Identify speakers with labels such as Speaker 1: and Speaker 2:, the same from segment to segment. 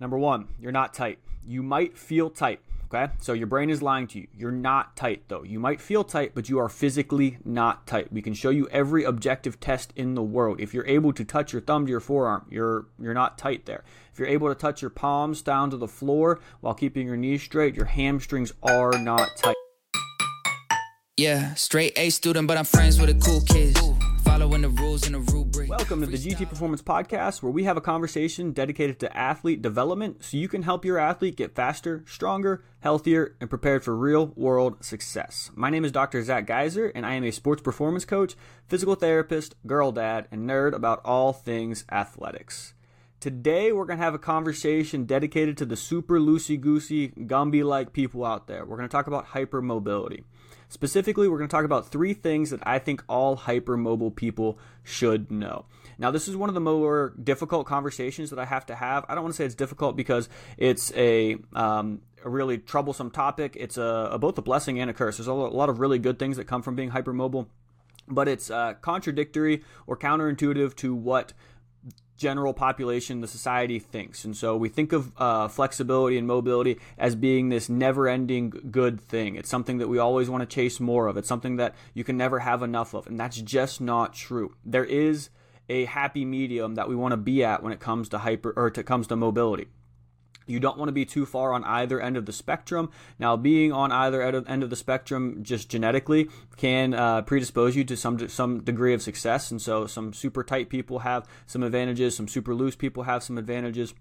Speaker 1: Number one, you're not tight. You might feel tight. Okay, so your brain is lying to you. You're not tight though. You might feel tight, but you are physically not tight. We can show you every objective test in the world. If you're able to touch your thumb to your forearm, you're you're not tight there. If you're able to touch your palms down to the floor while keeping your knees straight, your hamstrings are not tight.
Speaker 2: Yeah, straight A student, but I'm friends with the cool kids. Following the rules and the rubric.
Speaker 1: Welcome to the GT Performance Podcast, where we have a conversation dedicated to athlete development so you can help your athlete get faster, stronger, healthier, and prepared for real world success. My name is Dr. Zach Geiser, and I am a sports performance coach, physical therapist, girl dad, and nerd about all things athletics. Today, we're going to have a conversation dedicated to the super loosey goosey, Gumby like people out there. We're going to talk about hypermobility. Specifically, we're going to talk about three things that I think all hypermobile people should know. Now, this is one of the more difficult conversations that I have to have. I don't want to say it's difficult because it's a um, a really troublesome topic. It's a, a, both a blessing and a curse. There's a lot of really good things that come from being hypermobile, but it's uh, contradictory or counterintuitive to what general population, the society thinks. And so we think of uh, flexibility and mobility as being this never ending good thing. It's something that we always want to chase more of. It's something that you can never have enough of. And that's just not true. There is a happy medium that we want to be at when it comes to hyper or it comes to mobility. You don't want to be too far on either end of the spectrum. Now, being on either end of the spectrum just genetically can uh, predispose you to some some degree of success, and so some super tight people have some advantages, some super loose people have some advantages.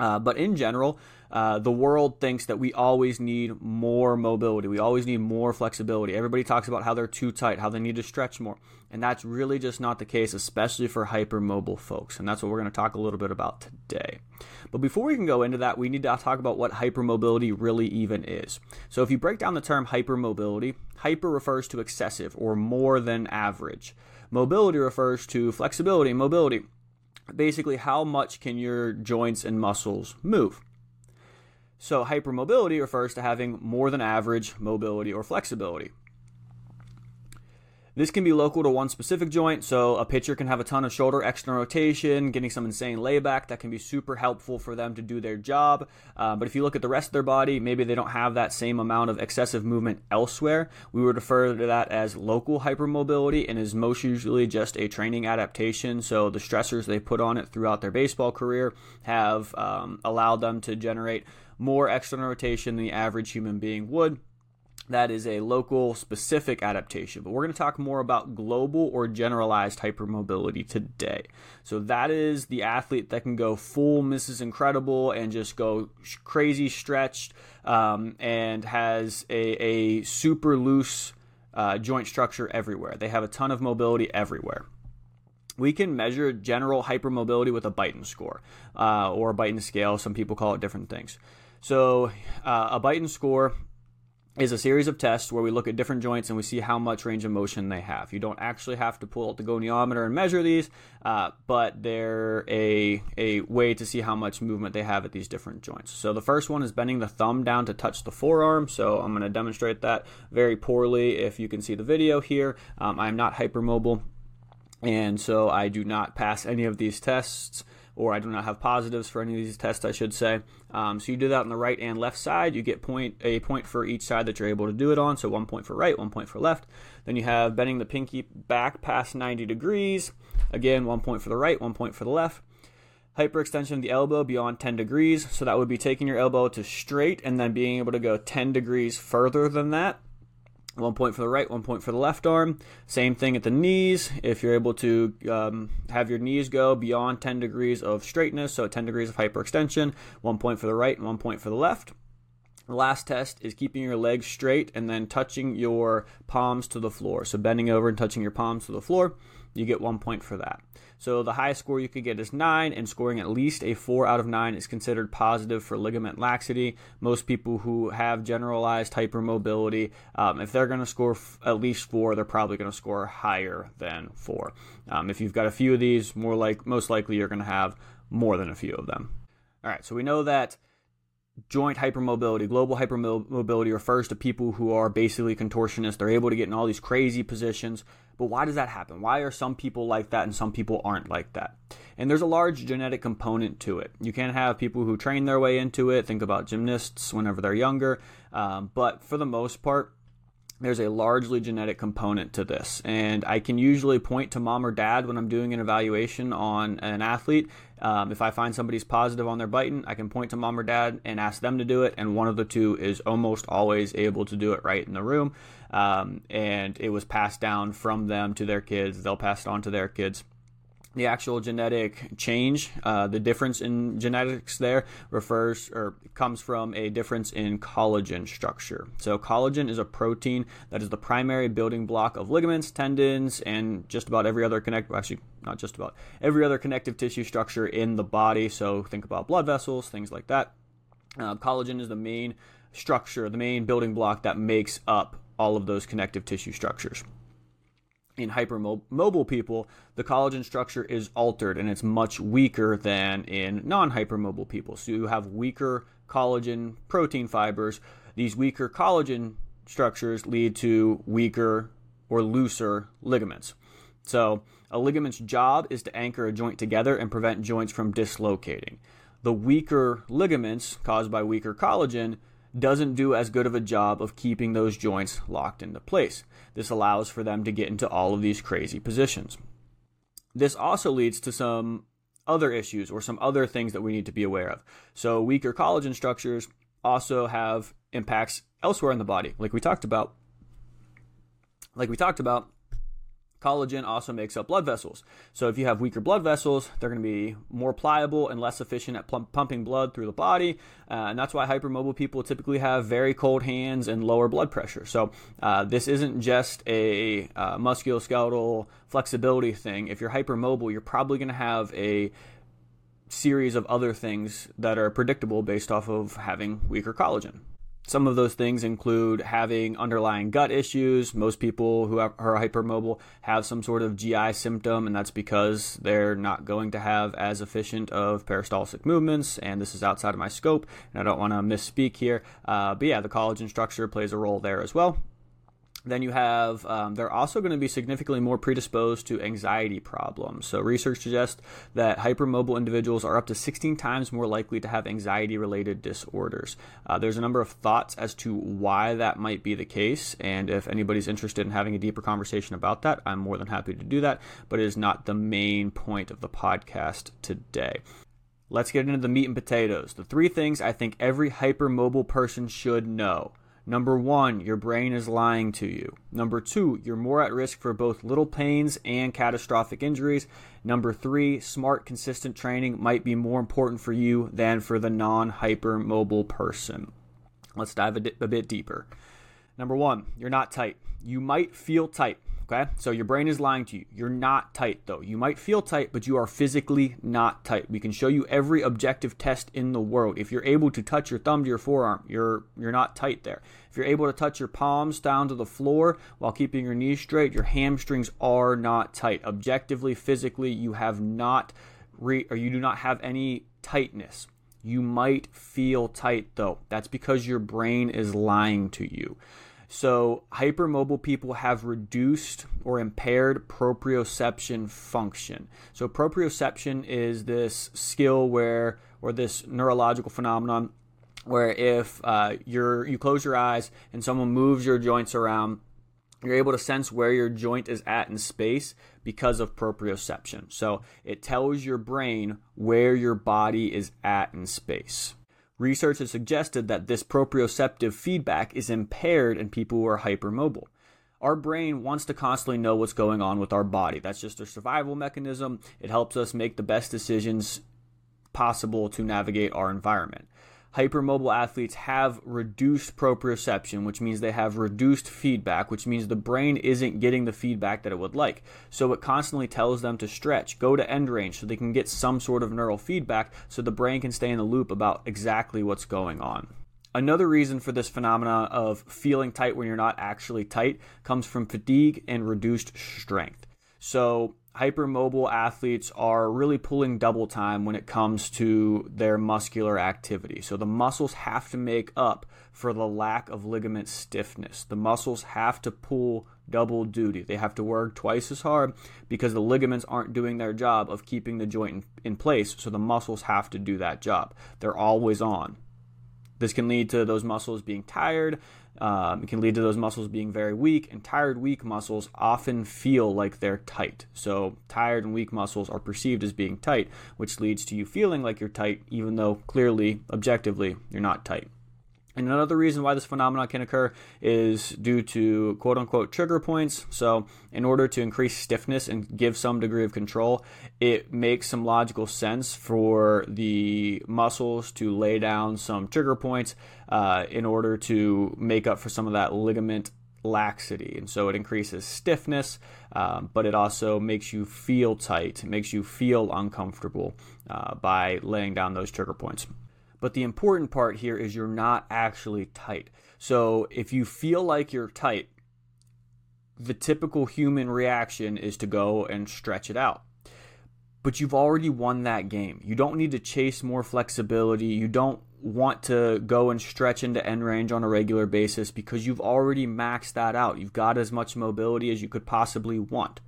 Speaker 1: Uh, but in general, uh, the world thinks that we always need more mobility. We always need more flexibility. Everybody talks about how they're too tight, how they need to stretch more. And that's really just not the case, especially for hypermobile folks. And that's what we're going to talk a little bit about today. But before we can go into that, we need to talk about what hypermobility really even is. So if you break down the term hypermobility, hyper refers to excessive or more than average. Mobility refers to flexibility mobility basically how much can your joints and muscles move. So hypermobility refers to having more than average mobility or flexibility. This can be local to one specific joint, so a pitcher can have a ton of shoulder external rotation, getting some insane layback. That can be super helpful for them to do their job. Uh, but if you look at the rest of their body, maybe they don't have that same amount of excessive movement elsewhere. We would refer to that as local hypermobility and is most usually just a training adaptation. So the stressors they put on it throughout their baseball career have um, allowed them to generate more external rotation than the average human being would. That is a local specific adaptation, but we're going to talk more about global or generalized hypermobility today. So that is the athlete that can go full Mrs. Incredible and just go crazy stretched um, and has a, a super loose uh, joint structure everywhere. They have a ton of mobility everywhere we can measure general hypermobility with a Beighton score uh, or a Beighton scale. Some people call it different things. So, uh, a Beighton score is a series of tests where we look at different joints and we see how much range of motion they have. You don't actually have to pull out the goniometer and measure these, uh, but they're a, a way to see how much movement they have at these different joints. So the first one is bending the thumb down to touch the forearm. So I'm going to demonstrate that very poorly if you can see the video here. Um, I'm not hypermobile, and so I do not pass any of these tests or I do not have positives for any of these tests, I should say. Um, so you do that on the right and left side. You get point a point for each side that you're able to do it on. So one point for right, one point for left. Then you have bending the pinky back past 90 degrees. Again, one point for the right, one point for the left. Hyperextension of the elbow beyond 10 degrees. So that would be taking your elbow to straight and then being able to go 10 degrees further than that. One point for the right, one point for the left arm. Same thing at the knees. If you're able to um, have your knees go beyond 10 degrees of straightness, so 10 degrees of hyperextension, one point for the right and one point for the left. The last test is keeping your legs straight and then touching your palms to the floor. So bending over and touching your palms to the floor, you get one point for that. So the highest score you could get is 9, and scoring at least a 4 out of 9 is considered positive for ligament laxity. Most people who have generalized hypermobility, um, if they're going to score f- at least 4, they're probably going to score higher than 4. Um, if you've got a few of these, more like most likely you're going to have more than a few of them. All right, so we know that joint hypermobility, global hypermobility refers to people who are basically contortionists. They're able to get in all these crazy positions. But why does that happen? Why are some people like that and some people aren't like that? And there's a large genetic component to it. You can have people who train their way into it. Think about gymnasts whenever they're younger. Um, but for the most part, there's a largely genetic component to this. And I can usually point to mom or dad when I'm doing an evaluation on an athlete. Um, if I find somebody's positive on their Beighton, I can point to mom or dad and ask them to do it. And one of the two is almost always able to do it right in the room. Um, and it was passed down from them to their kids. They'll pass it on to their kids the actual genetic change, uh, the difference in genetics there refers or comes from a difference in collagen structure. So, collagen is a protein that is the primary building block of ligaments, tendons, and just about every other connect. Actually, not just about every other connective tissue structure in the body. So, think about blood vessels, things like that. Uh, collagen is the main structure, the main building block that makes up all of those connective tissue structures in hypermobile people, the collagen structure is altered and it's much weaker than in non hypermobile people. So you have weaker collagen protein fibers. These weaker collagen structures lead to weaker or looser ligaments. So a ligament's job is to anchor a joint together and prevent joints from dislocating. The weaker ligaments caused by weaker collagen doesn't do as good of a job of keeping those joints locked into place. This allows for them to get into all of these crazy positions. This also leads to some other issues or some other things that we need to be aware of. So, weaker collagen structures also have impacts elsewhere in the body, like we talked about. Like we talked about, Collagen also makes up blood vessels. So if you have weaker blood vessels, they're going to be more pliable and less efficient at pumping blood through the body. Uh, and that's why hypermobile people typically have very cold hands and lower blood pressure. So uh, this isn't just a uh, musculoskeletal flexibility thing. If you're hypermobile, you're probably going to have a series of other things that are predictable based off of having weaker collagen. Some of those things include having underlying gut issues. Most people who are hypermobile have some sort of GI symptom, and that's because they're not going to have as efficient of peristaltic movements. And this is outside of my scope, and I don't want to misspeak here. Uh, but yeah, the collagen structure plays a role there as well. Then you have, um, they're also going to be significantly more predisposed to anxiety problems. So, research suggests that hypermobile individuals are up to 16 times more likely to have anxiety related disorders. Uh, there's a number of thoughts as to why that might be the case. And if anybody's interested in having a deeper conversation about that, I'm more than happy to do that. But it is not the main point of the podcast today. Let's get into the meat and potatoes. The three things I think every hypermobile person should know. Number one, your brain is lying to you. Number two, you're more at risk for both little pains and catastrophic injuries. Number three, smart, consistent training might be more important for you than for the non hypermobile person. Let's dive a, a bit deeper. Number one, you're not tight. You might feel tight. Okay, so your brain is lying to you. You're not tight though. You might feel tight, but you are physically not tight. We can show you every objective test in the world. If you're able to touch your thumb to your forearm, you're you're not tight there. If you're able to touch your palms down to the floor while keeping your knees straight, your hamstrings are not tight. Objectively, physically, you have not re- or you do not have any tightness. You might feel tight though. That's because your brain is lying to you. So, hypermobile people have reduced or impaired proprioception function. So, proprioception is this skill where, or this neurological phenomenon where if uh, you're, you close your eyes and someone moves your joints around, you're able to sense where your joint is at in space because of proprioception. So, it tells your brain where your body is at in space. Research has suggested that this proprioceptive feedback is impaired in people who are hypermobile. Our brain wants to constantly know what's going on with our body. That's just a survival mechanism. It helps us make the best decisions possible to navigate our environment hypermobile athletes have reduced proprioception, which means they have reduced feedback, which means the brain isn't getting the feedback that it would like. So it constantly tells them to stretch, go to end range so they can get some sort of neural feedback so the brain can stay in the loop about exactly what's going on. Another reason for this phenomenon of feeling tight when you're not actually tight comes from fatigue and reduced strength. So, hypermobile athletes are really pulling double time when it comes to their muscular activity. So the muscles have to make up for the lack of ligament stiffness. The muscles have to pull double duty. They have to work twice as hard because the ligaments aren't doing their job of keeping the joint in, place. So the muscles have to do that job. They're always on. This can lead to those muscles being tired. Um, it can lead to those muscles being very weak, and tired, weak muscles often feel like they're tight. So, tired and weak muscles are perceived as being tight, which leads to you feeling like you're tight, even though clearly, objectively, you're not tight. And another reason why this phenomenon can occur is due to quote unquote trigger points. So, in order to increase stiffness and give some degree of control, it makes some logical sense for the muscles to lay down some trigger points uh, in order to make up for some of that ligament laxity. And so it increases stiffness, um, but it also makes you feel tight, it makes you feel uncomfortable uh, by laying down those trigger points. But the important part here is you're not actually tight. So if you feel like you're tight, the typical human reaction is to go and stretch it out. But you've already won that game. You don't need to chase more flexibility. You don't want to go and stretch into end range on a regular basis because you've already maxed that out. You've got as much mobility as you could possibly want.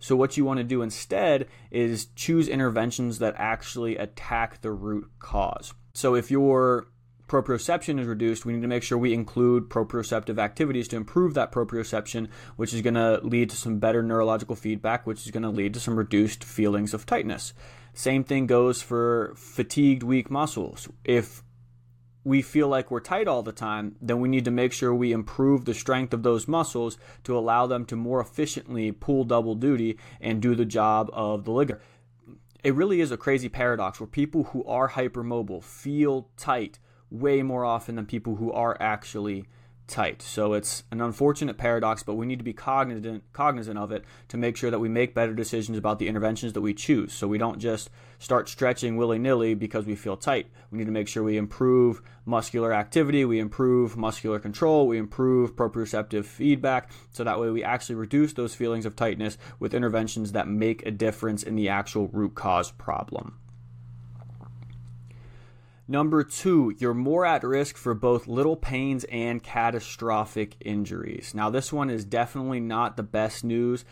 Speaker 1: So, what you want to do instead is choose interventions that actually attack the root cause. So if your proprioception is reduced, we need to make sure we include proprioceptive activities to improve that proprioception, which is going to lead to some better neurological feedback, which is going to lead to some reduced feelings of tightness. Same thing goes for fatigued, weak muscles. If we feel like we're tight all the time, then we need to make sure we improve the strength of those muscles to allow them to more efficiently pull double duty and do the job of the ligament it really is a crazy paradox where people who are hypermobile feel tight way more often than people who are actually tight. So it's an unfortunate paradox, but we need to be cognizant cognizant of it to make sure that we make better decisions about the interventions that we choose. So we don't just start stretching willy-nilly because we feel tight. We need to make sure we improve muscular activity, we improve muscular control, we improve proprioceptive feedback so that way we actually reduce those feelings of tightness with interventions that make a difference in the actual root cause problem. Number two, you're more at risk for both little pains and catastrophic injuries. Now, this one is definitely not the best news,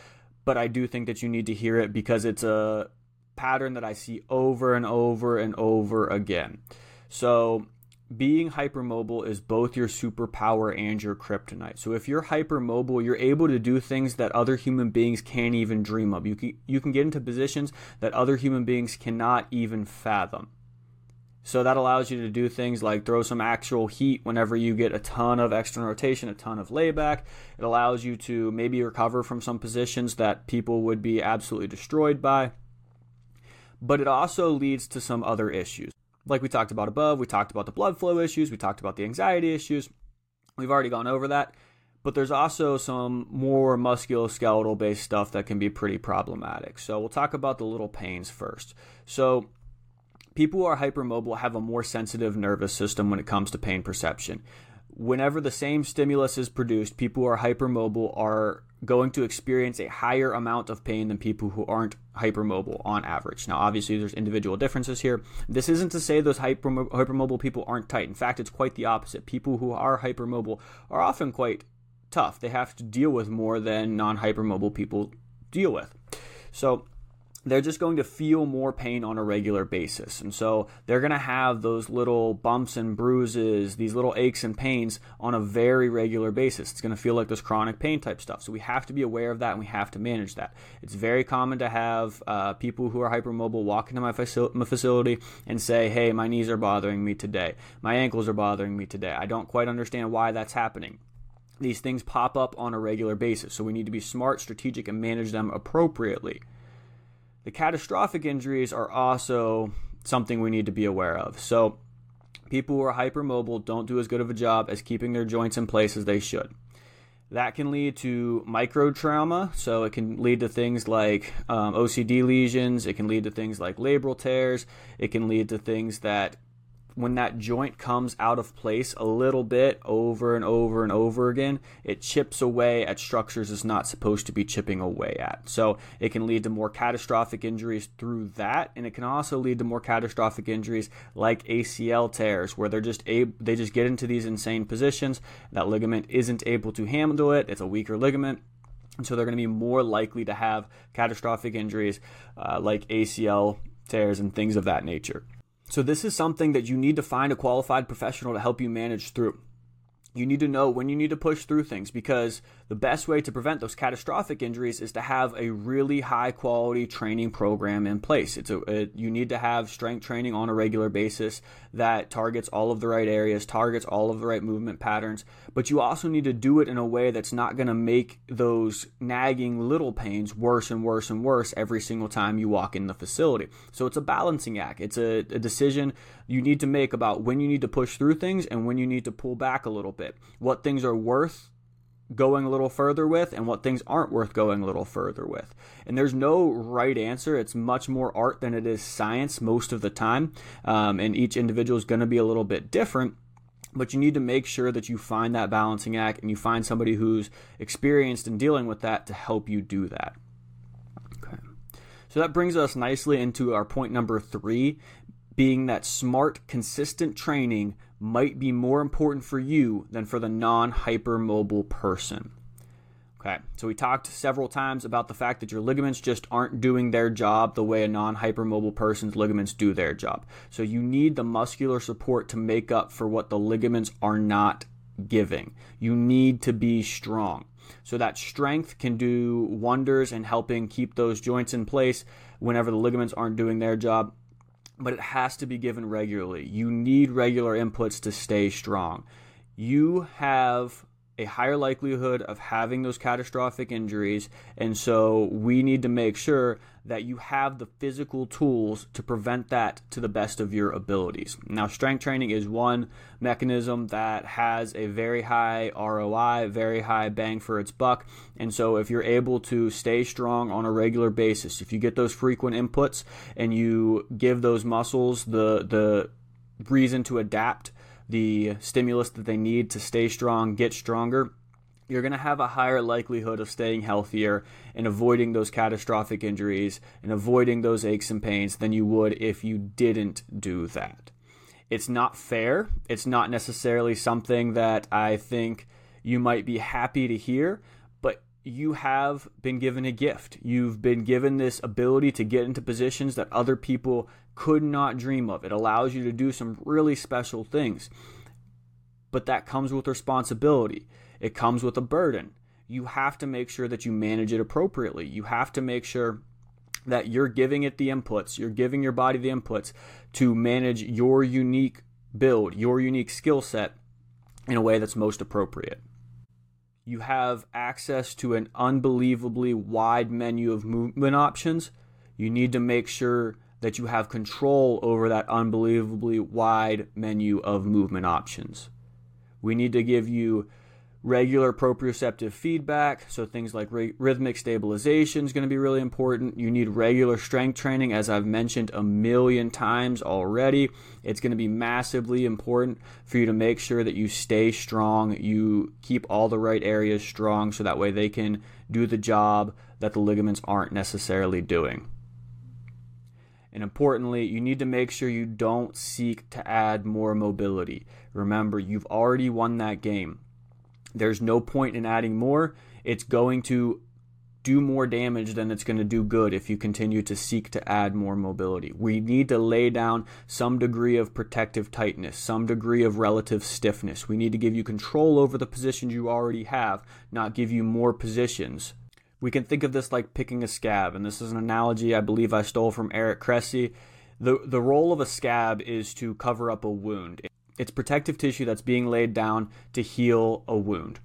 Speaker 1: but I do think that you need to hear it because it's a pattern that I see over and over and over again. So, being hypermobile is both your superpower and your kryptonite. So if you're hypermobile, you're able to do things that other human beings can't even dream of. You can, you can get into positions that other human beings cannot even fathom. So that allows you to do things like throw some actual heat whenever you get a ton of external rotation, a ton of layback. It allows you to maybe recover from some positions that people would be absolutely destroyed by. But it also leads to some other issues. Like we talked about above, we talked about the blood flow issues, we talked about the anxiety issues. We've already gone over that. But there's also some more musculoskeletal based stuff that can be pretty problematic. So we'll talk about the little pains first. So people who are hypermobile have a more sensitive nervous system when it comes to pain perception. Whenever the same stimulus is produced, people who are hypermobile are going to experience a higher amount of pain than people who aren't hypermobile on average. Now, obviously, there's individual differences here. This isn't to say those hypermo- hypermobile people aren't tight. In fact, it's quite the opposite. People who are hypermobile are often quite tough. They have to deal with more than non hypermobile people deal with. So, they're just going to feel more pain on a regular basis. And so they're going to have those little bumps and bruises, these little aches and pains on a very regular basis. It's going to feel like this chronic pain type stuff. So we have to be aware of that and we have to manage that. It's very common to have uh, people who are hypermobile walk into my, my facility and say, Hey, my knees are bothering me today. My ankles are bothering me today. I don't quite understand why that's happening these things pop up on a regular basis. So we need to be smart, strategic, and manage them appropriately. The catastrophic injuries are also something we need to be aware of. So, people who are hypermobile don't do as good of a job as keeping their joints in place as they should. That can lead to micro trauma, so it can lead to things like um, OCD lesions. It can lead to things like labral tears. It can lead to things that when that joint comes out of place a little bit over and over and over again, it chips away at structures it's not supposed to be chipping away at. So it can lead to more catastrophic injuries through that, and it can also lead to more catastrophic injuries like ACL tears, where they're just able, they just get into these insane positions. That ligament isn't able to handle it. It's a weaker ligament. And so they're going to be more likely to have catastrophic injuries uh, like ACL tears and things of that nature. So, this is something that you need to find a qualified professional to help you manage through. You need to know when you need to push through things because the best way to prevent those catastrophic injuries is to have a really high quality training program in place. It's a, you need to have strength training on a regular basis that targets all of the right areas, targets all of the right movement patterns, but you also need to do it in a way that's not going to make those nagging little pains worse and worse and worse every single time you walk in the facility. So it's a balancing act. It's a, a decision you need to make about when you need to push through things and when you need to pull back a little bit. What things are worth going a little further with and what things aren't worth going a little further with. And there's no right answer. It's much more art than it is science most of the time. Um, and each individual is going to be a little bit different. But you need to make sure that you find that balancing act and you find somebody who's experienced in dealing with that to help you do that. Okay. So that brings us nicely into our point number three being that smart, consistent training might be more important for you than for the non hypermobile person. Okay, so we talked several times about the fact that your ligaments just aren't doing their job the way a non hypermobile person's ligaments do their job. So you need the muscular support to make up for what the ligaments are not giving. You need to be strong. So that strength can do wonders in helping keep those joints in place whenever the ligaments aren't doing their job but it has to be given regularly. You need regular inputs to stay strong. You have a higher likelihood of having those catastrophic injuries, and so we need to make sure that you have the physical tools to prevent that to the best of your abilities. Now, strength training is one mechanism that has a very high ROI, very high bang for its buck. And so, if you're able to stay strong on a regular basis, if you get those frequent inputs and you give those muscles the, the reason to adapt the stimulus that they need to stay strong, get stronger, you're going to have a higher likelihood of staying healthier and avoiding those catastrophic injuries and avoiding those aches and pains than you would if you didn't do that. It's not fair. It's not necessarily something that I think you might be happy to hear, but you have been given a gift. You've been given this ability to get into positions that other people could not dream of. It allows you to do some really special things. But that comes with responsibility it comes with a burden. You have to make sure that you manage it appropriately. You have to make sure that you're giving it the inputs, you're giving your body the inputs to manage your unique build, your unique skill set in a way that's most appropriate. You have access to an unbelievably wide menu of movement options. You need to make sure that you have control over that unbelievably wide menu of movement options. We need to give you regular proprioceptive feedback. So things like rhythmic stabilization is going to be really important. You need regular strength training, as I've mentioned a million times already. It's going to be massively important for you to make sure that you stay strong, you keep all the right areas strong, so that way they can do the job that the ligaments aren't necessarily doing. And importantly, you need to make sure you don't seek to add more mobility. Remember, you've already won that game. There's no point in adding more. It's going to do more damage than it's going to do good if you continue to seek to add more mobility. We need to lay down some degree of protective tightness, some degree of relative stiffness. We need to give you control over the positions you already have, not give you more positions. We can think of this like picking a scab, and this is an analogy I believe I stole from Eric Cressey. The, the role of a scab is to cover up a wound. It's protective tissue that's being laid down to heal a wound.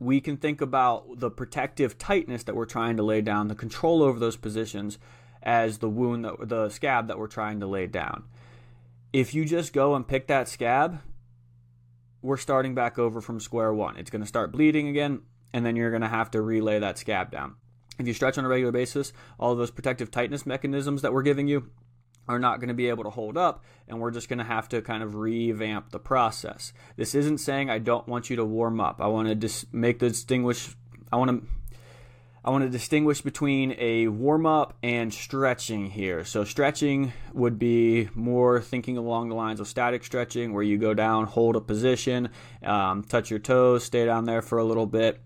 Speaker 1: We can think about the protective tightness that we're trying to lay down, the control over those positions, as the wound, that, the scab that we're trying to lay down. If you just go and pick that scab, we're starting back over from square one. It's going to start bleeding again, and then you're going to have to relay that scab down. If you stretch on a regular basis, all those protective tightness mechanisms that we're giving you are not going to be able to hold up and we're just going to have to kind of revamp the process. This isn't saying I don't want you to warm up. I want to dis- make the distinguish I want to I want to distinguish between a warm up and stretching here. So, stretching would be more thinking along the lines of static stretching, where you go down, hold a position, um, touch your toes, stay down there for a little bit.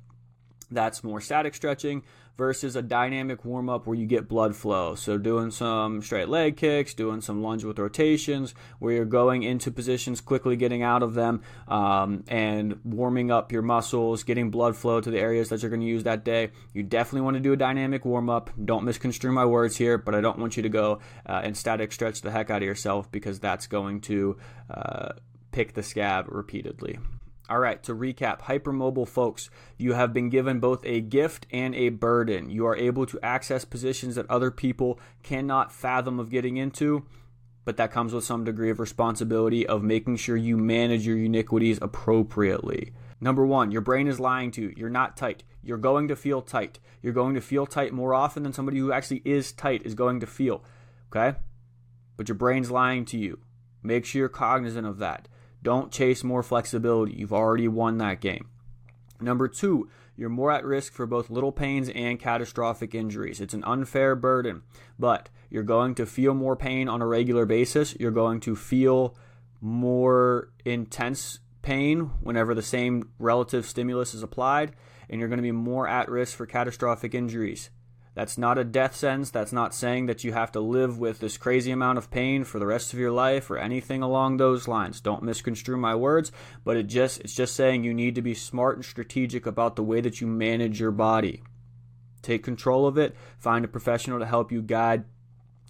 Speaker 1: That's more static stretching versus a dynamic warm up where you get blood flow. So, doing some straight leg kicks, doing some lunge with rotations, where you're going into positions, quickly getting out of them, um, and warming up your muscles, getting blood flow to the areas that you're going to use that day. You definitely want to do a dynamic warm up. Don't misconstrue my words here, but I don't want you to go uh, and static stretch the heck out of yourself because that's going to uh, pick the scab repeatedly. All right, to recap, hypermobile folks, you have been given both a gift and a burden. You are able to access positions that other people cannot fathom of getting into, but that comes with some degree of responsibility of making sure you manage your iniquities appropriately. Number one, your brain is lying to you. You're not tight. You're going to feel tight. You're going to feel tight more often than somebody who actually is tight is going to feel. Okay? But your brain's lying to you. Make sure you're cognizant of that. Don't chase more flexibility. You've already won that game. Number two, you're more at risk for both little pains and catastrophic injuries. It's an unfair burden, but you're going to feel more pain on a regular basis. You're going to feel more intense pain whenever the same relative stimulus is applied, and you're going to be more at risk for catastrophic injuries. That's not a death sentence. That's not saying that you have to live with this crazy amount of pain for the rest of your life or anything along those lines. Don't misconstrue my words, but it just it's just saying you need to be smart and strategic about the way that you manage your body. Take control of it. Find a professional to help you guide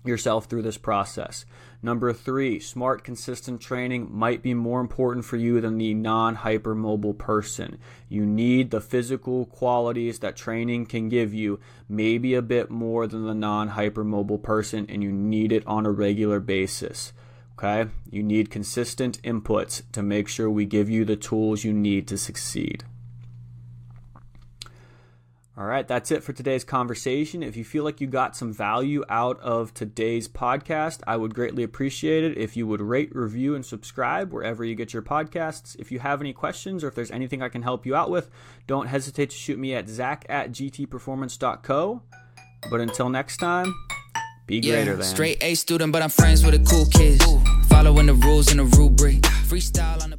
Speaker 1: yourself through this process. Number three, smart, consistent training might be more important for you than the non hypermobile person. You need the physical qualities that training can give you, maybe a bit more than the non hypermobile person, and you need it on a regular basis. Okay? You need consistent inputs to make sure we give you the tools you need to succeed. All right, that's it for today's conversation. If you feel like you got some value out of today's podcast, I would greatly appreciate it if you would rate, review, and subscribe wherever you get your podcasts. If you have any questions or if there's anything I can help you out with, don't hesitate to shoot me at zach at gtperformance.co. But until next time, be
Speaker 2: Yeah,
Speaker 1: greater than.
Speaker 2: straight A student, but I'm friends with the cool kids. Following the rules and the rubric. Freestyle on the